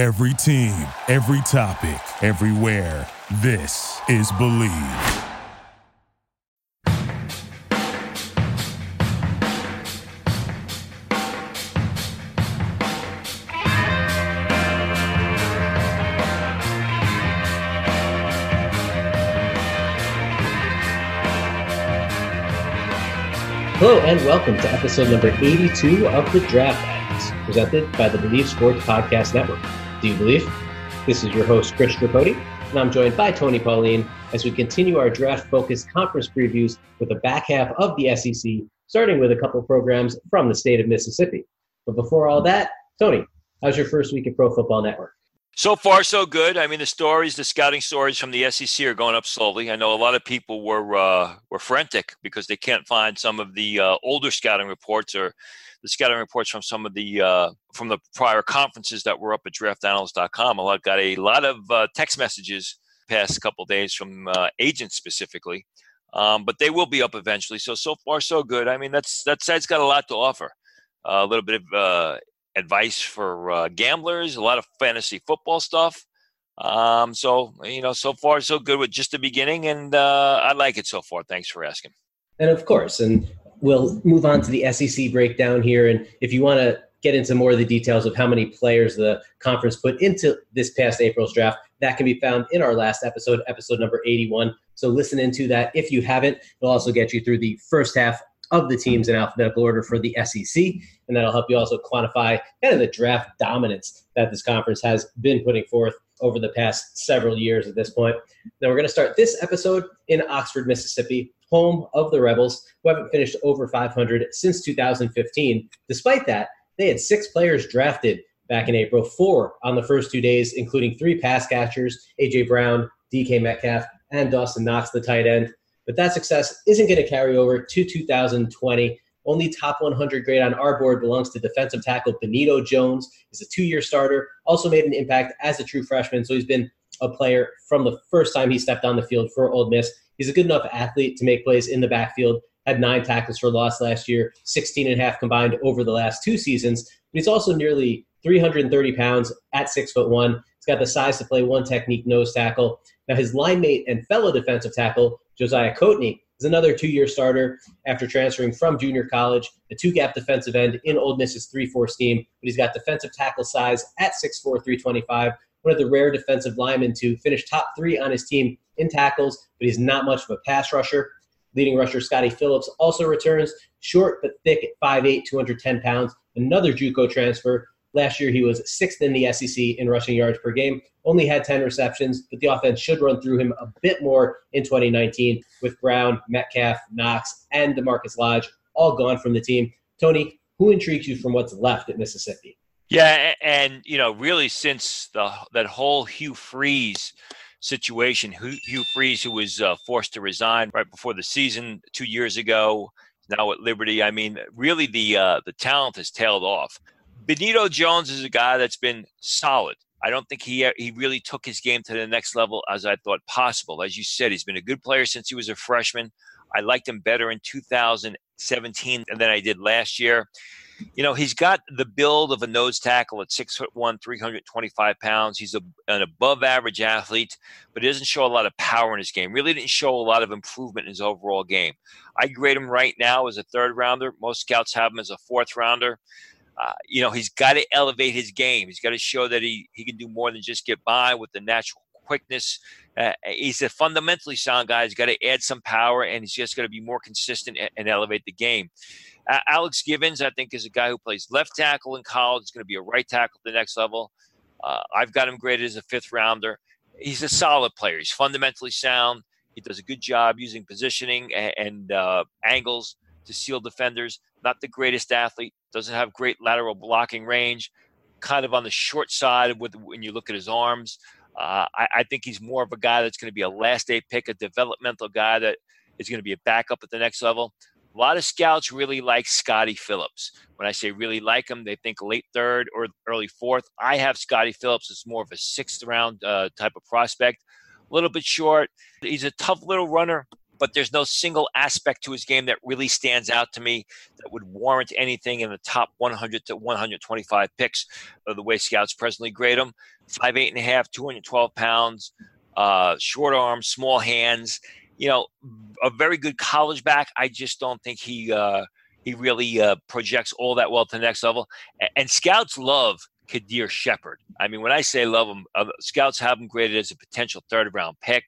Every team, every topic, everywhere. This is Bleav. Hello and welcome to episode number 82 of the Draft Addicts, presented by the Bleav Sports Podcast Network. Do you believe? This is your host, Chris Tripodi, and I'm joined by Tony Pauline as we continue our draft focused conference previews with the back half of the SEC, starting with a couple programs from the state of Mississippi. But before all that, Tony, how's your first week at Pro Football Network? So far, so good. I mean, the stories, the scouting stories from the SEC are going up slowly. I know a lot of people were uh, were frantic because they can't find some of the uh, older scouting reports or the scouting reports from some of the uh, from the prior conferences that were up at DraftAnalyst.com. Lot got a lot of uh, text messages past couple days from uh, agents specifically, um, but they will be up eventually. So so far, so good. I mean, that's that site's got a lot to offer. a little bit of uh, advice for uh, gamblers, a lot of fantasy football stuff. Um, so you know, so far so good with just the beginning, and uh, I like it so far. Thanks for asking. And of course, and we'll move on to the SEC breakdown here. And if you want to get into more of the details of how many players the conference put into this past April's draft, that can be found in our last episode, episode number 81. So listen into that if you haven't. It'll also get you through the first half of the teams in alphabetical order for the SEC. And that'll help you also quantify kind of the draft dominance that this conference has been putting forth over the past several years at this point. Now, we're going to start this episode in Oxford, Mississippi, home of the Rebels, who haven't finished over 500 since 2015. Despite that, they had six players drafted back in April, four on the first two days, including three pass catchers A.J. Brown, DK Metcalf, and Dawson Knox, the tight end. But that success isn't going to carry over to 2020. Only top 100 grade on our board belongs to defensive tackle Benito Jones. He's a two-year starter, also made an impact as a true freshman, so he's been a player from the first time he stepped on the field for Ole Miss. He's a good enough athlete to make plays in the backfield. Had nine tackles for loss last year, 16 and a half combined over the last two seasons. But he's also nearly 330 pounds at six foot one. He's got the size to play one technique nose tackle. Now his line mate and fellow defensive tackle Josiah Coatney is another two-year starter after transferring from junior college, a two-gap defensive end in Ole Miss's 3-4 scheme, but he's got defensive tackle size at 6'4", 325, one of the rare defensive linemen to finish top three on his team in tackles, but he's not much of a pass rusher. Leading rusher Scotty Phillips also returns, short but thick at 5'8", 210 pounds, another JUCO transfer Last year, he was sixth in the SEC in rushing yards per game, only had 10 receptions, but the offense should run through him a bit more in 2019 with Brown, Metcalf, Knox, and DaMarkus Lodge all gone from the team. Tony, who intrigues you from what's left at Mississippi? Yeah, and you know, really since the that whole Hugh Freeze situation, Hugh Freeze, who was uh, forced to resign right before the season two years ago, now at Liberty. I mean, really the uh, the talent has tailed off. Benito Jones is a guy that's been solid. I don't think he he really took his game to the next level as I thought possible. As you said, he's been a good player since he was a freshman. I liked him better in 2017 than I did last year. You know, he's got the build of a nose tackle at six foot one, 325 pounds. He's a, an above average athlete, but he doesn't show a lot of power in his game. Really didn't show a lot of improvement in his overall game. I grade him right now as a third rounder. Most scouts have him as a fourth rounder. Uh, you know, he's got to elevate his game. He's got to show that he, he can do more than just get by with the natural quickness. Uh, he's a fundamentally sound guy. He's got to add some power, and he's just got to be more consistent and, and elevate the game. Uh, Alex Givens, I think, is a guy who plays left tackle in college. He's going to be a right tackle at the next level. Uh, I've got him graded as a fifth rounder. He's a solid player. He's fundamentally sound. He does a good job using positioning and, and uh, angles to seal defenders. Not the greatest athlete, doesn't have great lateral blocking range, kind of on the short side with when you look at his arms. Uh, I, I, think he's more of a guy that's going to be a last day pick, a developmental guy that is going to be a backup at the next level. A lot of scouts really like Scotty Phillips. When I say really like him, they think late third or early fourth. I have Scotty Phillips as more of a sixth round uh, type of prospect. A little bit short. He's a tough little runner but there's no single aspect to his game that really stands out to me that would warrant anything in the top 100 to 125 picks of the way scouts presently grade him. Five eight and a half, 212 pounds, uh, short arms, small hands. You know, a very good college back. I just don't think he uh, he really uh, projects all that well to the next level. And, and scouts love Qaadir Sheppard. I mean, when I say love him, uh, scouts have him graded as a potential third round pick.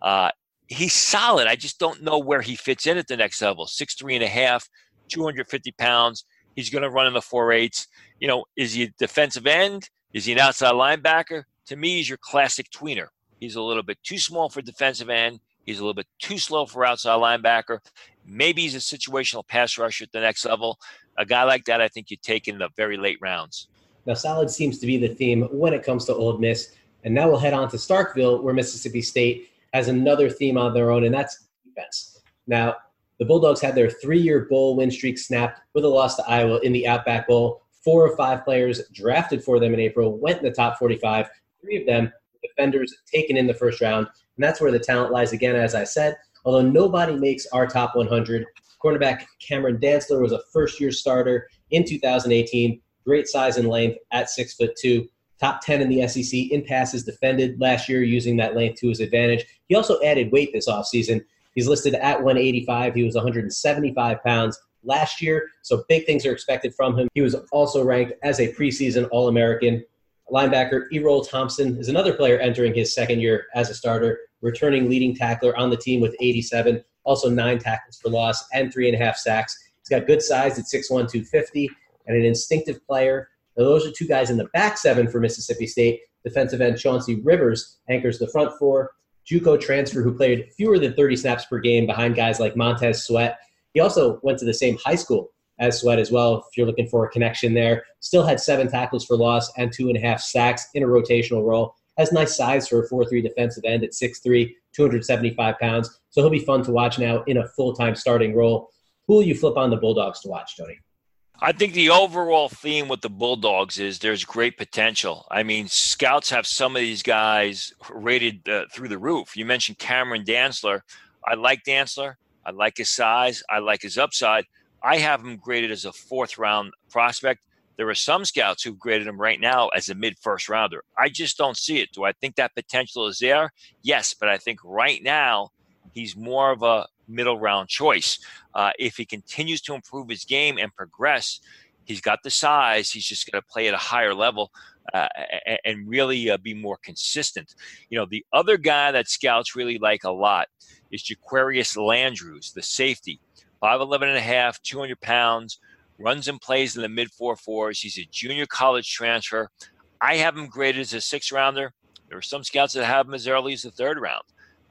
Uh, he's solid. I just don't know where he fits in at the next level. Six three and a half, 250 pounds. He's going to run in the four eights. You know, is he a defensive end? Is he an outside linebacker? To me, he's your classic tweener. He's a little bit too small for defensive end. He's a little bit too slow for outside linebacker. Maybe he's a situational pass rusher at the next level. A guy like that, I think you take in the very late rounds. Now, solid seems to be the theme when it comes to Ole Miss. And now we'll head on to Starkville, where Mississippi State has another theme on their own, and that's defense. Now, the Bulldogs had their three year bowl win streak snapped with a loss to Iowa in the Outback Bowl. Four of five players drafted for them in April went in the top 45. Three of them, defenders taken in the first round. And that's where the talent lies again, as I said. Although nobody makes our top 100, cornerback Cameron Dantzler was a first year starter in 2018. Great size and length at six foot two top 10 in the SEC in passes defended last year, using that length to his advantage. He also added weight this offseason. He's listed at 185. He was 175 pounds last year, so big things are expected from him. He was also ranked as a preseason All American. Linebacker Erroll Thompson is another player entering his second year as a starter, returning leading tackler on the team with 87, also nine tackles for loss and three and a half sacks. He's got good size at 6'1, 250, and an instinctive player now, those are two guys in the back seven for Mississippi State. Defensive end Chauncey Rivers anchors the front four. JUCO transfer who played fewer than 30 snaps per game behind guys like Montez Sweat. He also went to the same high school as Sweat as well, if you're looking for a connection there. Still had seven tackles for loss and two and a half sacks in a rotational role. Has nice size for a 4 3 defensive end at 6'3, 275 pounds. So he'll be fun to watch now in a full time starting role. Who will you flip on the Bulldogs to watch, Tony? I think the overall theme with the Bulldogs is there's great potential. I mean, scouts have some of these guys rated uh, through the roof. You mentioned Cameron Dantzler. I like Dantzler. I like his size. I like his upside. I have him graded as a fourth round prospect. There are some scouts who've graded him right now as a mid first rounder. I just don't see it. Do I think that potential is there? Yes, but I think right now he's more of a middle round choice. Uh, if he continues to improve his game and progress, he's got the size. He's just going to play at a higher level uh, and really uh, be more consistent. You know, the other guy that scouts really like a lot is Jaquarius Landrews, the safety. 5'11 and a half, 200 pounds, runs and plays in the mid four fours. He's a junior college transfer. I have him graded as a six rounder. There are some scouts that have him as early as the third round.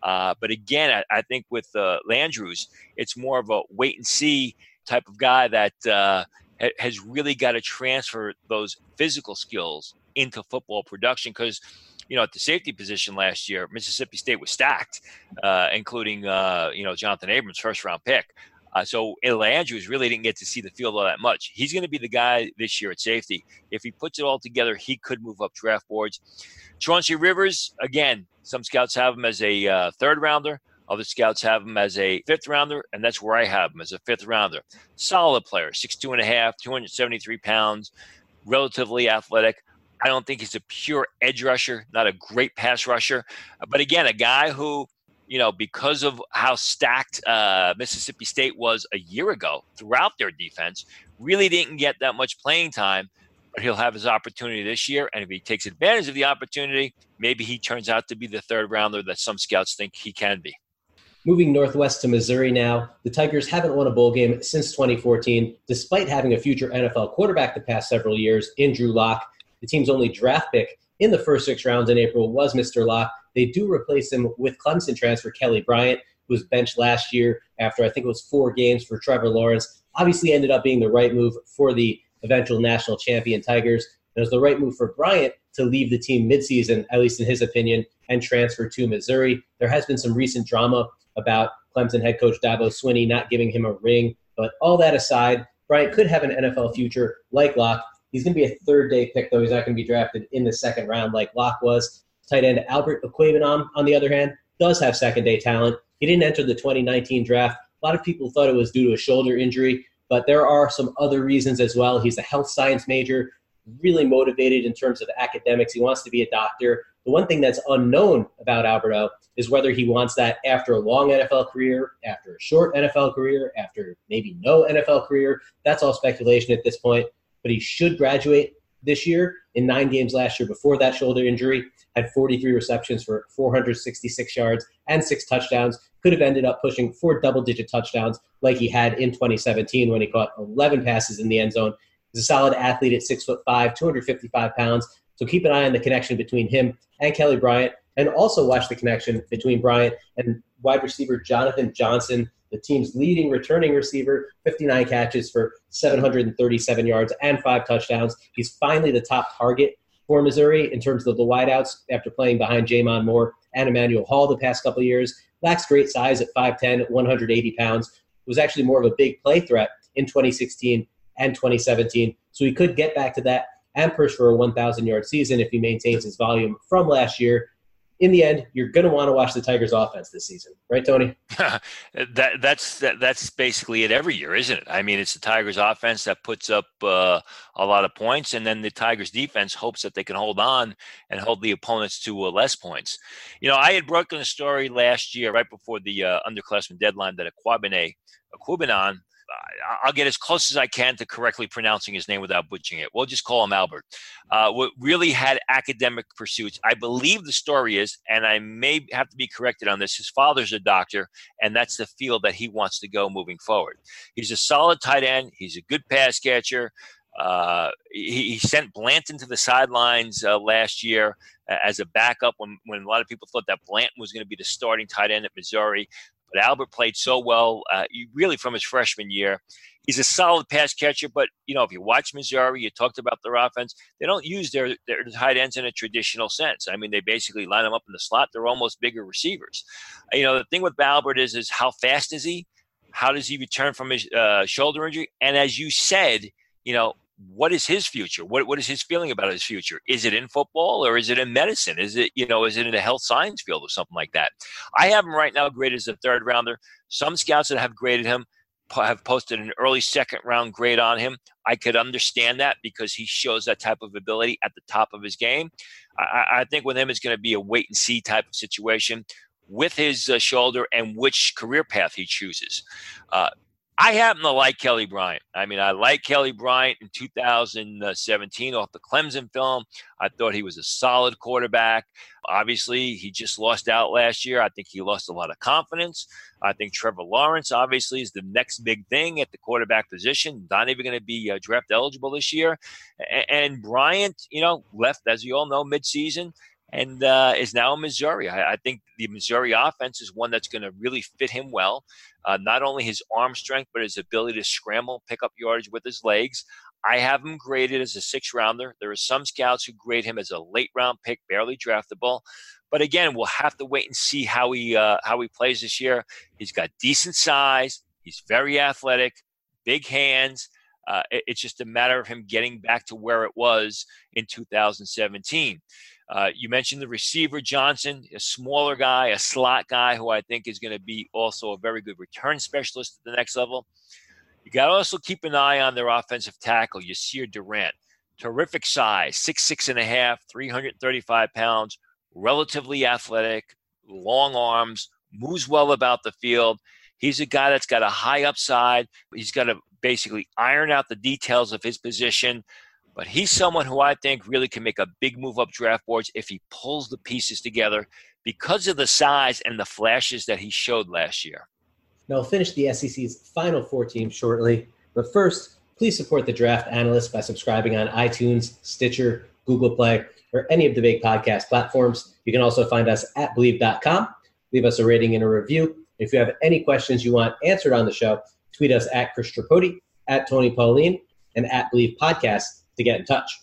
Uh, but again, I, I, think with uh, Landrews, it's more of a wait and see type of guy that uh, ha- has really got to transfer those physical skills into football production because you know, at the safety position last year, Mississippi State was stacked, uh, including uh, you know Jonathan Abrams, first round pick. Uh, so Andrews really didn't get to see the field all that much. He's going to be the guy this year at safety. If he puts it all together, he could move up draft boards. Chauncey Rivers, again, some scouts have him as a uh, third rounder. Other scouts have him as a fifth rounder, and that's where I have him as a fifth rounder. Solid player, six two and a half, 273 pounds, relatively athletic. I don't think he's a pure edge rusher, not a great pass rusher. But again, a guy who, you know, because of how stacked uh, Mississippi State was a year ago throughout their defense, really didn't get that much playing time but he'll have his opportunity this year. And if he takes advantage of the opportunity, maybe he turns out to be the third rounder that some scouts think he can be. Moving northwest to Missouri now, the Tigers haven't won a bowl game since 2014, despite having a future NFL quarterback the past several years in Drew Lock. The team's only draft pick in the first six rounds in April was Mr. Lock. They do replace him with Clemson transfer Kelly Bryant, who was benched last year after I think it was four games for Trevor Lawrence. Obviously, ended up being the right move for the eventual national champion Tigers. It was the right move for Bryant to leave the team midseason, at least in his opinion, and transfer to Missouri. There has been some recent drama about Clemson head coach Dabo Swinney not giving him a ring. But all that aside, Bryant could have an NFL future like Lock. He's going to be a third day pick, though. He's not going to be drafted in the second round like Lock was. Tight end Albert Okwuegbunam, on the other hand, does have second day talent. He didn't enter the 2019 draft. A lot of people thought it was due to a shoulder injury, but there are some other reasons as well. He's a health science major, really motivated in terms of academics. He wants to be a doctor. The one thing that's unknown about Alberto is whether he wants that after a long NFL career, after a short NFL career, after maybe no NFL career. That's all speculation at this point. But he should graduate this year in nine games last year before that shoulder injury. Had 43 receptions for 466 yards and six touchdowns. Could have ended up pushing four double digit touchdowns like he had in 2017 when he caught 11 passes in the end zone. He's a solid athlete at six foot five, 255 pounds. So keep an eye on the connection between him and Kelly Bryant, and also watch the connection between Bryant and wide receiver Jonathan Johnson, the team's leading returning receiver, 59 catches for 737 yards and five touchdowns. He's finally the top target for Missouri in terms of the wideouts after playing behind J'Mon Moore and Emmanuel Hall the past couple years. Lacks great size at 5'10, 180 pounds. Was actually more of a big play threat in 2016 and 2017. So he could get back to that and push for a 1,000 yard season if he maintains his volume from last year. In the end, you're going to want to watch the Tigers' offense this season, right, Tony? that that's that, that's basically it every year, isn't it? I mean, it's the Tigers' offense that puts up uh, a lot of points, and then the Tigers' defense hopes that they can hold on and hold the opponents to uh, less points. You know, I had broken a story last year, right before the uh, underclassmen deadline, that Aquabine, Aquabinon I'll get as close as I can to correctly pronouncing his name without butchering it. We'll just call him Albert. Uh, what really had academic pursuits. I believe the story is, and I may have to be corrected on this. His father's a doctor, and that's the field that he wants to go moving forward. He's a solid tight end. He's a good pass catcher. Uh, he, he, sent Blanton to the sidelines uh, last year as a backup when, when a lot of people thought that Blanton was going to be the starting tight end at Missouri. But Albert played so well, uh, really from his freshman year. He's a solid pass catcher, but you know if you watch Missouri, you talked about their offense. They don't use their their tight ends in a traditional sense. I mean, they basically line them up in the slot. They're almost bigger receivers. You know, the thing with Albert is is how fast is he? How does he return from his uh, shoulder injury? And as you said, you know, what is his future? What what is his feeling about his future? Is it in football or is it in medicine? Is it you know is it in the health science field or something like that? I have him right now graded as a third rounder. Some scouts that have graded him have posted an early second round grade on him. I could understand that because he shows that type of ability at the top of his game. I, I think with him it's going to be a wait and see type of situation with his uh, shoulder and which career path he chooses. Uh, I happen to like Kelly Bryant. I mean, I like Kelly Bryant in 2017 off the Clemson film. I thought he was a solid quarterback. Obviously, he just lost out last year. I think he lost a lot of confidence. I think Trevor Lawrence, obviously, is the next big thing at the quarterback position. Not even going to be uh, draft eligible this year. And Bryant, you know, left, as you all know, midseason and uh, is now in Missouri. I, I, think the Missouri offense is one that's going to really fit him well. Uh, not only his arm strength, but his ability to scramble, pick up yardage with his legs. I have him graded as a six rounder. There are some scouts who grade him as a late round pick, barely draftable. But again, we'll have to wait and see how he uh, how he plays this year. He's got decent size. He's very athletic, big hands. Uh, it, it's just a matter of him getting back to where it was in 2017. Uh, you mentioned the receiver Johnson, a smaller guy, a slot guy who I think is going to be also a very good return specialist at the next level. You got to also keep an eye on their offensive tackle, Yasir Durant. Terrific size, six, six and a half, 335 pounds, relatively athletic, long arms, moves well about the field. He's a guy that's got a high upside. He's got to basically iron out the details of his position but he's someone who I think really can make a big move up draft boards if he pulls the pieces together because of the size and the flashes that he showed last year. Now, we'll finish the SEC's final four teams shortly. But first, please support the draft analyst by subscribing on iTunes, Stitcher, Google Play, or any of the big podcast platforms. You can also find us at bleav.com. Leave us a rating and a review. If you have any questions you want answered on the show, tweet us at Chris Tripodi, at Tony Pauline, and at Bleav Podcast to get in touch.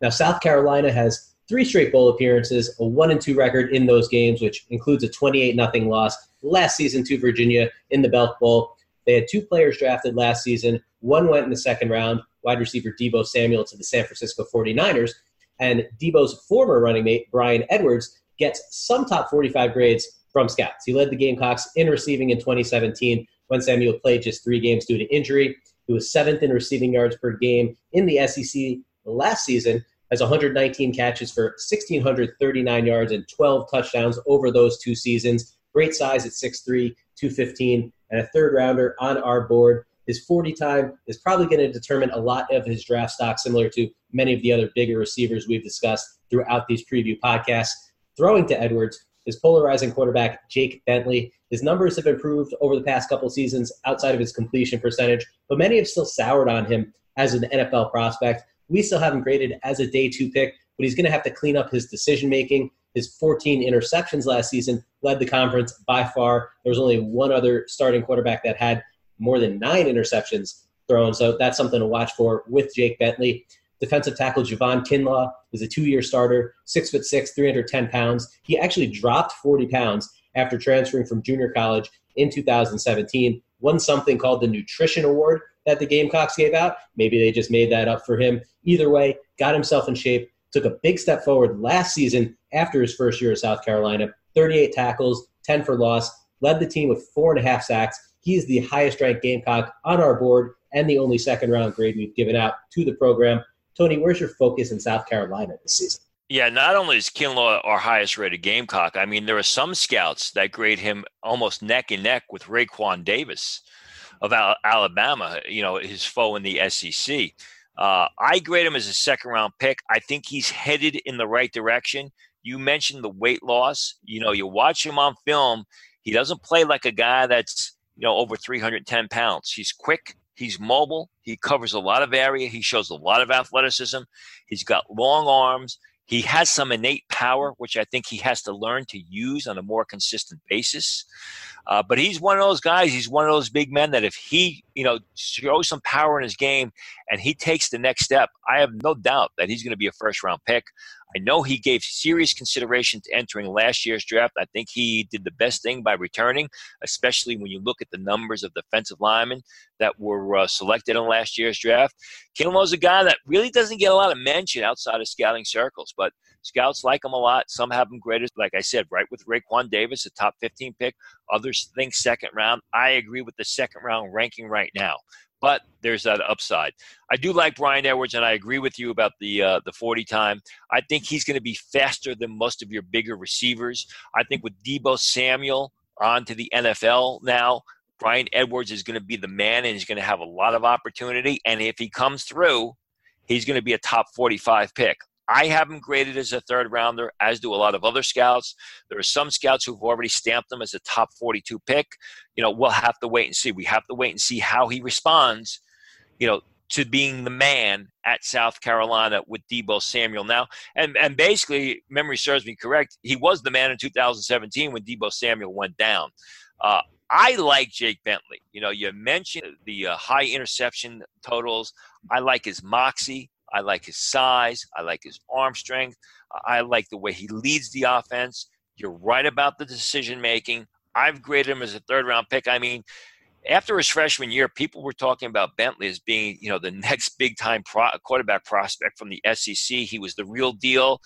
Now, South Carolina has three straight bowl appearances, a one and two record in those games, which includes a 28 nothing loss last season to Virginia in the Belk Bowl. They had two players drafted last season. One went in the second round, wide receiver Deebo Samuel to the San Francisco 49ers. And Deebo's former running mate, Bryan Edwards, gets some top 45 grades from scouts. He led the Gamecocks in receiving in 2017 when Samuel played just three games due to injury. He was seventh in receiving yards per game in the SEC last season, has 119 catches for 1,639 yards and 12 touchdowns over those two seasons. Great size at 6'3, 215, and a third rounder on our board. His 40 time is probably going to determine a lot of his draft stock, similar to many of the other bigger receivers we've discussed throughout these preview podcasts. Throwing to Edwards, his polarizing quarterback, Jake Bentley. His numbers have improved over the past couple seasons outside of his completion percentage, but many have still soured on him as an NFL prospect. We still have him graded as a day two pick, but he's going to have to clean up his decision making. His 14 interceptions last season led the conference by far. There was only one other starting quarterback that had more than nine interceptions thrown. So that's something to watch for with Jake Bentley. Defensive tackle Javon Kinlaw is a two-year starter, six foot six, 310 pounds. He actually dropped 40 pounds after transferring from junior college in 2017. Won something called the Nutrition Award that the Gamecocks gave out. Maybe they just made that up for him. Either way, got himself in shape, took a big step forward last season after his first year at South Carolina. 38 tackles, 10 for loss, led the team with four and a half sacks, he is the highest ranked Gamecock on our board and the only second round grade we've given out to the program. Tony, where's your focus in South Carolina this season? Yeah, not only is Kinlaw our highest rated Gamecock, I mean, there are some scouts that grade him almost neck and neck with Raekwon Davis of Alabama, you know, his foe in the SEC. Uh, I grade him as a second round pick. I think he's headed in the right direction. You mentioned the weight loss. You know, you watch him on film, he doesn't play like a guy that's you know, over 310 pounds. He's quick. He's mobile. He covers a lot of area. He shows a lot of athleticism. He's got long arms. He has some innate power, which I think he has to learn to use on a more consistent basis. Uh, but he's one of those guys. He's one of those big men that if he, you know, shows some power in his game and he takes the next step, I have no doubt that he's going to be a first round pick. I know he gave serious consideration to entering last year's draft. I think he did the best thing by returning, especially when you look at the numbers of defensive linemen that were uh, selected in last year's draft. Kinlaw's a guy that really doesn't get a lot of mention outside of scouting circles, but scouts like him a lot. Some have him graded, like I said, right with Raekwon Davis, a top 15 pick. Others think second round. I agree with the second round ranking right now but there's that upside. I do like Bryan Edwards, and I agree with you about the uh, the 40 time. I think he's going to be faster than most of your bigger receivers. I think with Deebo Samuel on to the NFL now, Bryan Edwards is going to be the man, and he's going to have a lot of opportunity. And if he comes through, he's going to be a top 45 pick. I have him graded as a third rounder, as do a lot of other scouts. There are some scouts who've already stamped him as a top 42 pick. You know, we'll have to wait and see. We have to wait and see how he responds, you know, to being the man at South Carolina with Deebo Samuel now. And and basically, memory serves me correct, he was the man in 2017 when Deebo Samuel went down. Uh, I like Jake Bentley. You know, you mentioned the uh, high interception totals. I like his moxie. I like his size. I like his arm strength. Uh, I like the way he leads the offense. You're right about the decision making. I've graded him as a third round pick. I mean, after his freshman year, people were talking about Bentley as being, you know, the next big time pro- quarterback prospect from the SEC. He was the real deal.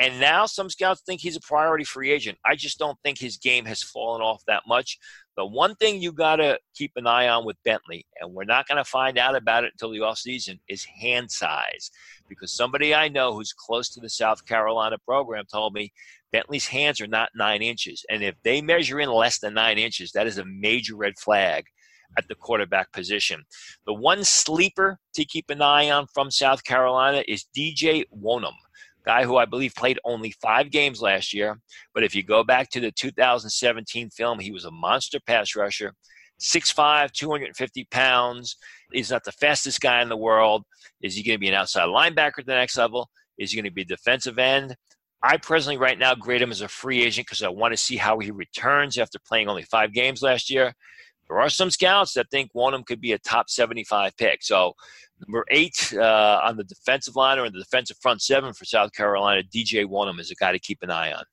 And now some scouts think he's a priority free agent. I just don't think his game has fallen off that much. The one thing you got to keep an eye on with Bentley, and we're not going to find out about it until the offseason, is hand size. Because somebody I know who's close to the South Carolina program told me Bentley's hands are not nine inches. And if they measure in less than nine inches, that is a major red flag at the quarterback position. The one sleeper to keep an eye on from South Carolina is DJ Wonnum guy who I believe played only five games last year. But if you go back to the 2017 film, he was a monster pass rusher, 6'5, 250 pounds. He's not the fastest guy in the world. Is he going to be an outside linebacker at the next level? Is he going to be defensive end? I personally, right now, grade him as a free agent because I want to see how he returns after playing only five games last year. There are some scouts that think Wonnum could be a top 75 pick. So, number eight uh, on the defensive line or in the defensive front seven for South Carolina, DJ Wonnum is a guy to keep an eye on.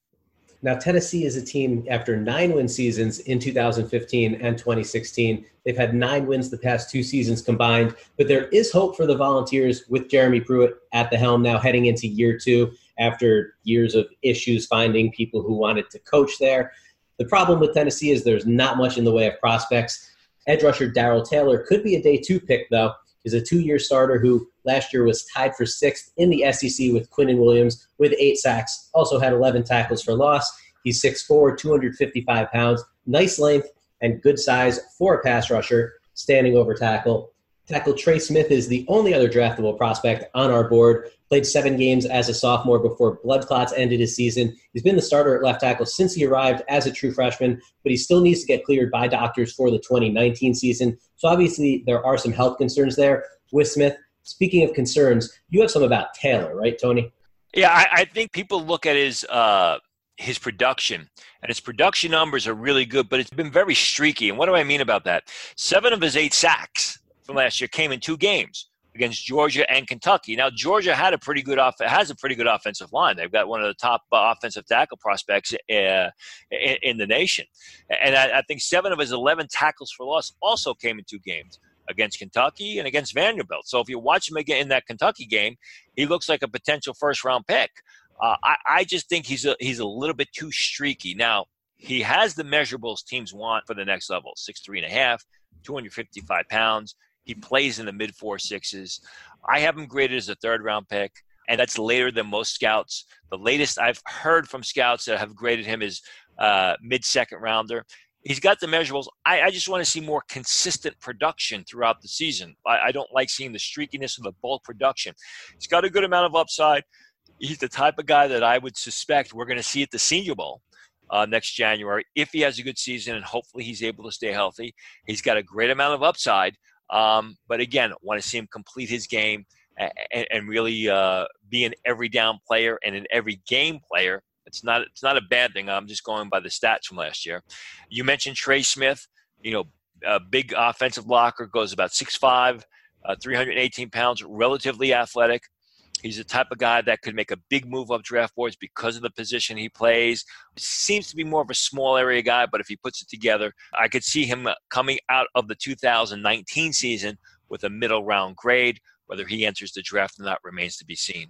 Now, Tennessee is a team after nine win seasons in 2015 and 2016. They've had nine wins the past two seasons combined, but there is hope for the Volunteers with Jeremy Pruitt at the helm now heading into year two after years of issues finding people who wanted to coach there The problem with Tennessee is there's not much in the way of prospects. Edge rusher Darrell Taylor could be a day two pick, though. He's a two year starter who last year was tied for sixth in the SEC with Quinnen Williams with eight sacks, also had 11 tackles for loss. He's 6'4, 255 pounds, nice length, and good size for a pass rusher, standing over tackle. Tackle Trey Smith is the only other draftable prospect on our board. Played seven games as a sophomore before blood clots ended his season. He's been the starter at left tackle since he arrived as a true freshman, but he still needs to get cleared by doctors for the 2019 season. So obviously there are some health concerns there with Smith. Speaking of concerns, you have some about Taylor, right, Tony? Yeah, I, I think people look at his uh, his production, and his production numbers are really good, but it's been very streaky. And what do I mean about that? Seven of his eight sacks from last year came in two games against Georgia and Kentucky. Now Georgia had a pretty good off has a pretty good offensive line. They've got one of the top uh, offensive tackle prospects uh, in, the nation, and I, I, think seven of his eleven tackles for loss also came in two games against Kentucky and against Vanderbilt. So if you watch him again in that Kentucky game, he looks like a potential first round pick. Uh, I, I just think he's a he's a little bit too streaky. Now he has the measurables teams want for the next level: six three and a half, 255 pounds he plays in the mid four sixes. I have him graded as a third round pick, and that's later than most scouts. The latest I've heard from scouts that have graded him is uh, mid second rounder. He's got the measurables. I, I, just want to see more consistent production throughout the season. I, I don't like seeing the streakiness of the bulk production. He's got a good amount of upside. He's the type of guy that I would suspect we're going to see at the Senior Bowl. Uh, next January, if he has a good season and hopefully he's able to stay healthy. He's got a great amount of upside. Um, but again, want to see him complete his game and, and really uh, be an every down player and an every game player. It's not it's not a bad thing. I'm just going by the stats from last year. You mentioned Trey Smith. You know, a big offensive blocker goes about 6'5", uh, 318 pounds, relatively athletic. He's the type of guy that could make a big move up draft boards because of the position he plays. Seems to be more of a small area guy, but if he puts it together, I could see him uh, coming out of the 2019 season with a middle round grade. Whether he enters the draft or not remains to be seen.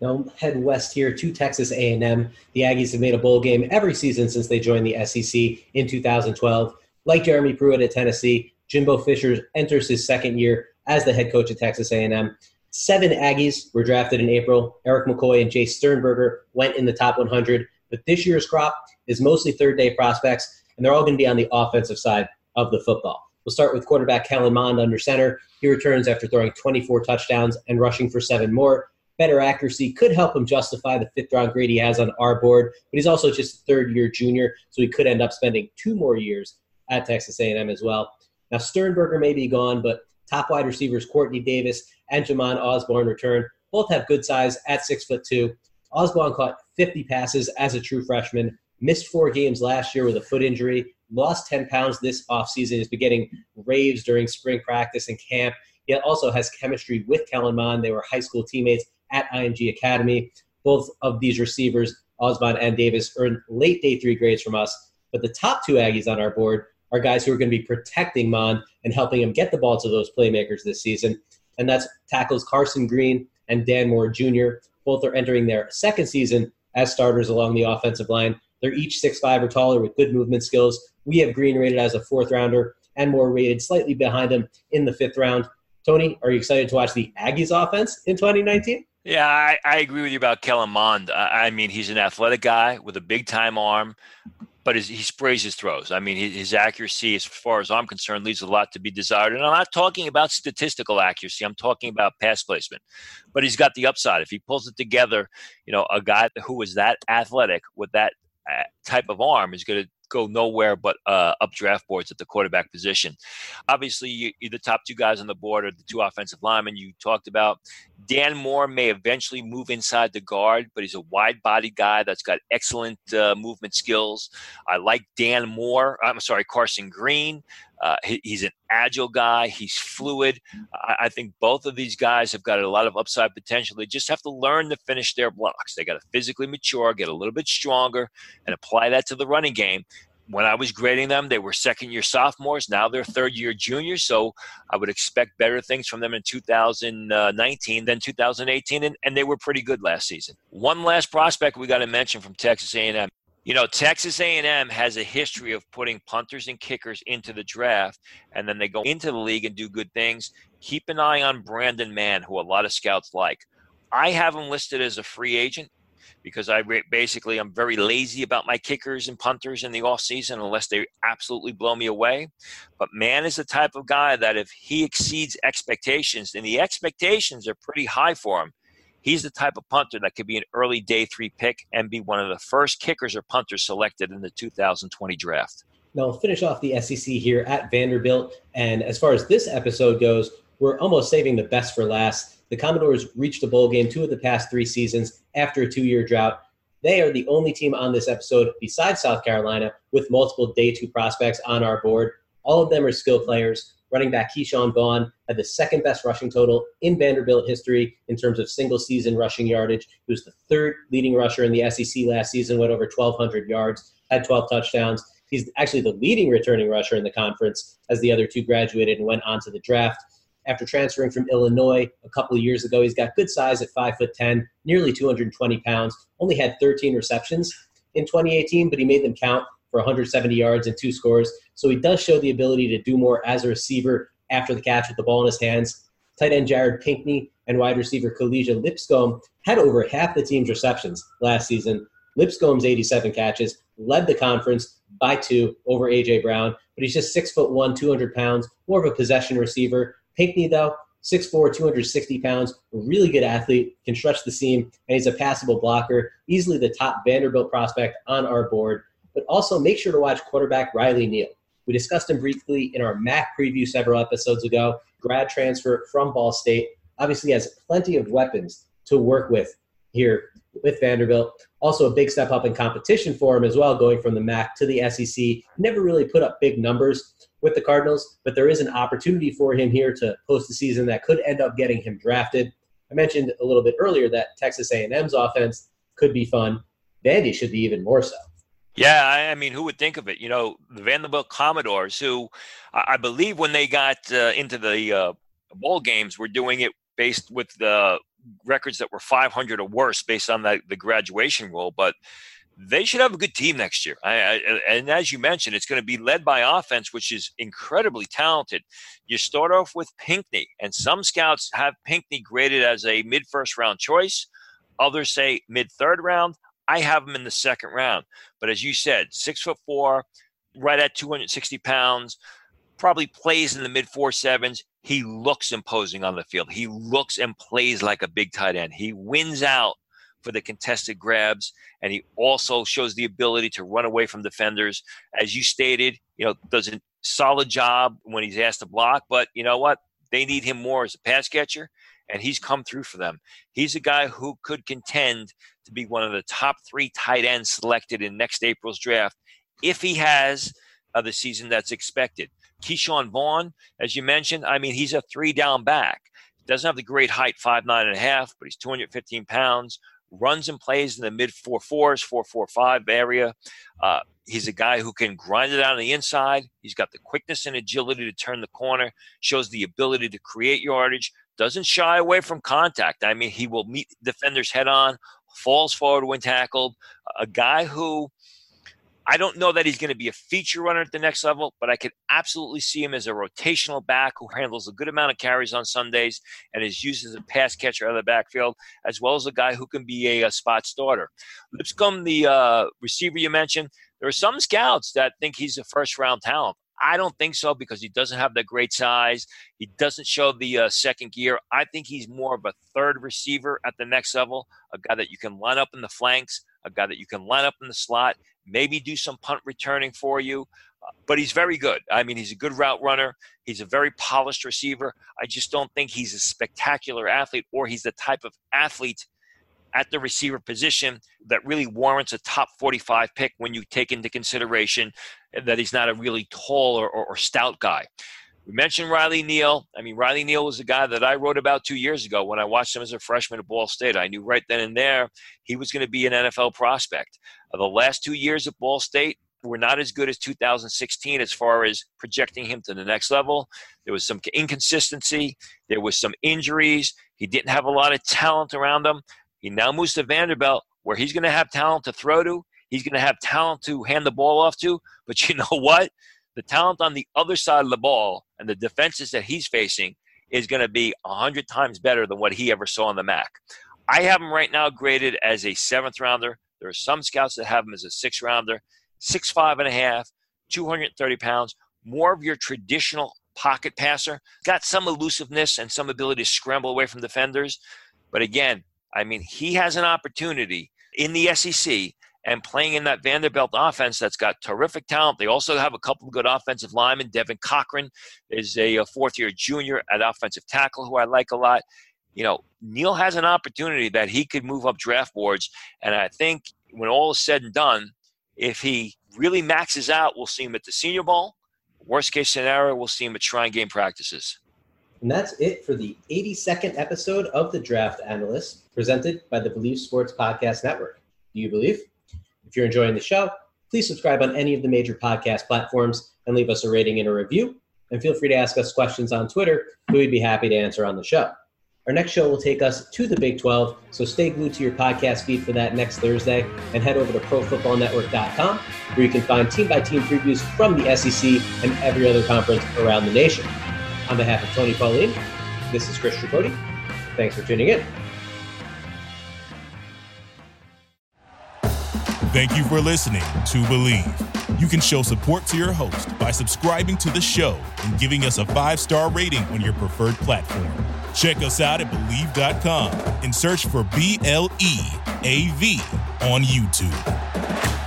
Now head west here to Texas A&M. The Aggies have made a bowl game every season since they joined the SEC in 2012. Like Jeremy Pruitt at Tennessee, Jimbo Fisher enters his second year as the head coach at Texas A&M. Seven Aggies were drafted in April. Erik McCoy and Jace Sternberger went in the top 100. But this year's crop is mostly third day prospects, and they're all going to be on the offensive side of the football. We'll start with quarterback Kellen Mond under center. He returns after throwing 24 touchdowns and rushing for seven more. Better accuracy could help him justify the fifth round grade he has on our board, but he's also just a third year junior, so he could end up spending two more years at Texas A&M as well. Now Sternberger may be gone, but top wide receivers Quartney Davis and Jhamon Ausbon return. Both have good size at six foot two. Ausbon caught 50 passes as a true freshman, missed four games last year with a foot injury, lost 10 pounds this offseason, has been getting raves during spring practice and camp. He also has chemistry with Kellen Mond. They were high school teammates at IMG Academy. Both of these receivers, Osborne and Davis, earned late day three grades from us. But the top two Aggies on our board are guys who are going to be protecting Mond and helping him get the ball to those playmakers this season and that's tackles Carson Green and Dan Moore Jr. Both are entering their second season as starters along the offensive line. They're each 6'5 or taller with good movement skills. We have Green rated as a fourth rounder and Moore rated slightly behind him in the fifth round. Tony, are you excited to watch the Aggies offense in 2019? Yeah, I, I agree with you about Kellen Mond. I, I mean, he's an athletic guy with a big time arm but his, he sprays his throws. I mean, his, his, accuracy, as far as I'm concerned, leaves a lot to be desired. And I'm not talking about statistical accuracy. I'm talking about pass placement. But he's got the upside. If he pulls it together, you know, a guy who is that athletic with that uh, type of arm is going to go nowhere but uh, up draft boards at the quarterback position. Obviously, you, the top two guys on the board are the two offensive linemen you talked about. Dan Moore may eventually move inside the guard, but he's a wide bodied guy that's got excellent uh, movement skills. I like Dan Moore. I'm sorry, Carson Green. Uh, he, he's an agile guy. He's fluid. I, I, think both of these guys have got a lot of upside potential. They just have to learn to finish their blocks. They got to physically mature, get a little bit stronger, and apply that to the running game. When I was grading them, they were second year sophomores. Now they're third year juniors. So I would expect better things from them in 2019 than 2018, and, and they were pretty good last season. One last prospect we got to mention from Texas A&M You know, Texas A&M has a history of putting punters and kickers into the draft, and then they go into the league and do good things. Keep an eye on Braden Mann, who a lot of scouts like. I have him listed as a free agent because I basically I'm very lazy about my kickers and punters in the off season unless they absolutely blow me away. But Mann is the type of guy that if he exceeds expectations, and the expectations are pretty high for him, he's the type of punter that could be an early day three pick and be one of the first kickers or punters selected in the 2020 draft. Now we'll finish off the SEC here at Vanderbilt. And as far as this episode goes, we're almost saving the best for last. The Commodores reached a bowl game two of the past three seasons after a two year drought. They are the only team on this episode, besides South Carolina, with multiple day two prospects on our board. All of them are skill players. Running back Ke'Shawn Vaughn had the second best rushing total in Vanderbilt history in terms of single season rushing yardage. He was the third leading rusher in the SEC last season, went over 1,200 yards, had 12 touchdowns. He's actually the leading returning rusher in the conference as the other two graduated and went on to the draft after transferring from Illinois a couple of years ago. He's got good size at five foot ten, nearly 220 pounds. Only had 13 receptions in 2018, but he made them count for 170 yards and two scores. So he does show the ability to do more as a receiver after the catch with the ball in his hands. Tight end Jared Pinkney and wide receiver Kalija Lipscomb had over half the team's receptions last season. Lipscomb's 87 catches led the conference by two over AJ Brown, but he's just six foot one, 200 pounds, more of a possession receiver. Pinkney, though, 6'4, 260 pounds, really good athlete, can stretch the seam, and he's a passable blocker, easily the top Vanderbilt prospect on our board. But also make sure to watch quarterback Riley Neal. We discussed him briefly in our MAC preview several episodes ago. Grad transfer from Ball State. Obviously has plenty of weapons to work with here with Vanderbilt. Also, a big step up in competition for him as well, going from the MAC to the SEC. Never really put up big numbers with the Cardinals, but there is an opportunity for him here to post a season that could end up getting him drafted. I mentioned a little bit earlier that Texas A&M's offense could be fun. Vandy should be even more so. Yeah, I mean, who would think of it? You know, the Vanderbilt Commodores, who I believe when they got uh, into the uh, bowl games, were doing it based with the records that were 500 or worse based on the, the graduation rule. But they should have a good team next year. I, I, and as you mentioned, it's going to be led by offense, which is incredibly talented. You start off with Pinkney, and some scouts have Pinkney graded as a mid first round choice. Others say mid third round. I have him in the second round. But as you said, six foot four, right at 260 pounds, probably plays in the mid four sevens. He looks imposing on the field. He looks and plays like a big tight end. He wins out for the contested grabs, and he also shows the ability to run away from defenders. As you stated, you know, does a solid job when he's asked to block, but you know what? They need him more as a pass catcher, and he's come through for them. He's a guy who could contend to be one of the top three tight ends selected in next April's draft if he has uh, the season that's expected. Ke'Shawn Vaughn, as you mentioned, I mean, he's a three down back. Doesn't have the great height, five nine and a half, but he's 215 pounds runs and plays in the mid four fours, four four five area. Uh, he's a guy who can grind it out on the inside. He's got the quickness and agility to turn the corner. Shows the ability to create yardage. Doesn't shy away from contact. I mean, he will meet defenders head on. Falls forward when tackled. A guy who I don't know that he's going to be a feature runner at the next level, but I could absolutely see him as a rotational back who handles a good amount of carries on Sundays and is used as a pass catcher out of the backfield, as well as a guy who can be a, a spot starter. Lipscomb, the uh, receiver you mentioned, there are some scouts that think he's a first round talent. I don't think so because he doesn't have that great size. He doesn't show the uh, second gear. I think he's more of a third receiver at the next level, a guy that you can line up in the flanks, a guy that you can line up in the slot, maybe do some punt returning for you. Uh, but he's very good. I mean, he's a good route runner. He's a very polished receiver. I just don't think he's a spectacular athlete or he's the type of athlete at the receiver position that really warrants a top 45 pick when you take into consideration that he's not a really tall or, or, or stout guy. We mentioned Riley Neal. I mean, Riley Neal was a guy that I wrote about two years ago when I watched him as a freshman at Ball State. I knew right then and there he was going to be an NFL prospect. Uh, the last two years at Ball State were not as good as 2016 as far as projecting him to the next level. There was some inconsistency, there was some injuries. He didn't have a lot of talent around him. He now moves to Vanderbilt, where he's going to have talent to throw to. He's going to have talent to hand the ball off to, but you know what? The talent on the other side of the ball and the defenses that he's facing is going to be 100 times better than what he ever saw on the MAC. I have him right now graded as a seventh rounder. There are some scouts that have him as a six rounder, six five and a half, 230 pounds, more of your traditional pocket passer. Got some elusiveness and some ability to scramble away from defenders. But again, I mean, he has an opportunity in the SEC and playing in that Vanderbilt offense that's got terrific talent. They also have a couple of good offensive linemen. Devin Cochran is a, fourth year junior at offensive tackle who I like a lot. You know, Neil has an opportunity that he could move up draft boards. And I think when all is said and done, if he really maxes out, we'll see him at the Senior Bowl. Worst case scenario, we'll see him at Shrine Game practices. And that's it for the 82nd episode of The Draft Analyst, presented by the Bleav Sports Podcast Network. Do you believe? If you're enjoying the show, please subscribe on any of the major podcast platforms and leave us a rating and a review. And feel free to ask us questions on Twitter, we'd be happy to answer on the show. Our next show will take us to the Big 12, so stay glued to your podcast feed for that next Thursday and head over to profootballnetwork.com where you can find team by team previews from the SEC and every other conference around the nation. On behalf of Tony Pauline, this is Chris Tripodi. Thanks for tuning in. Thank you for listening to Bleav. You can show support to your host by subscribing to the show and giving us a five star rating on your preferred platform. Check us out at Bleav.com and search for B L E A V on YouTube.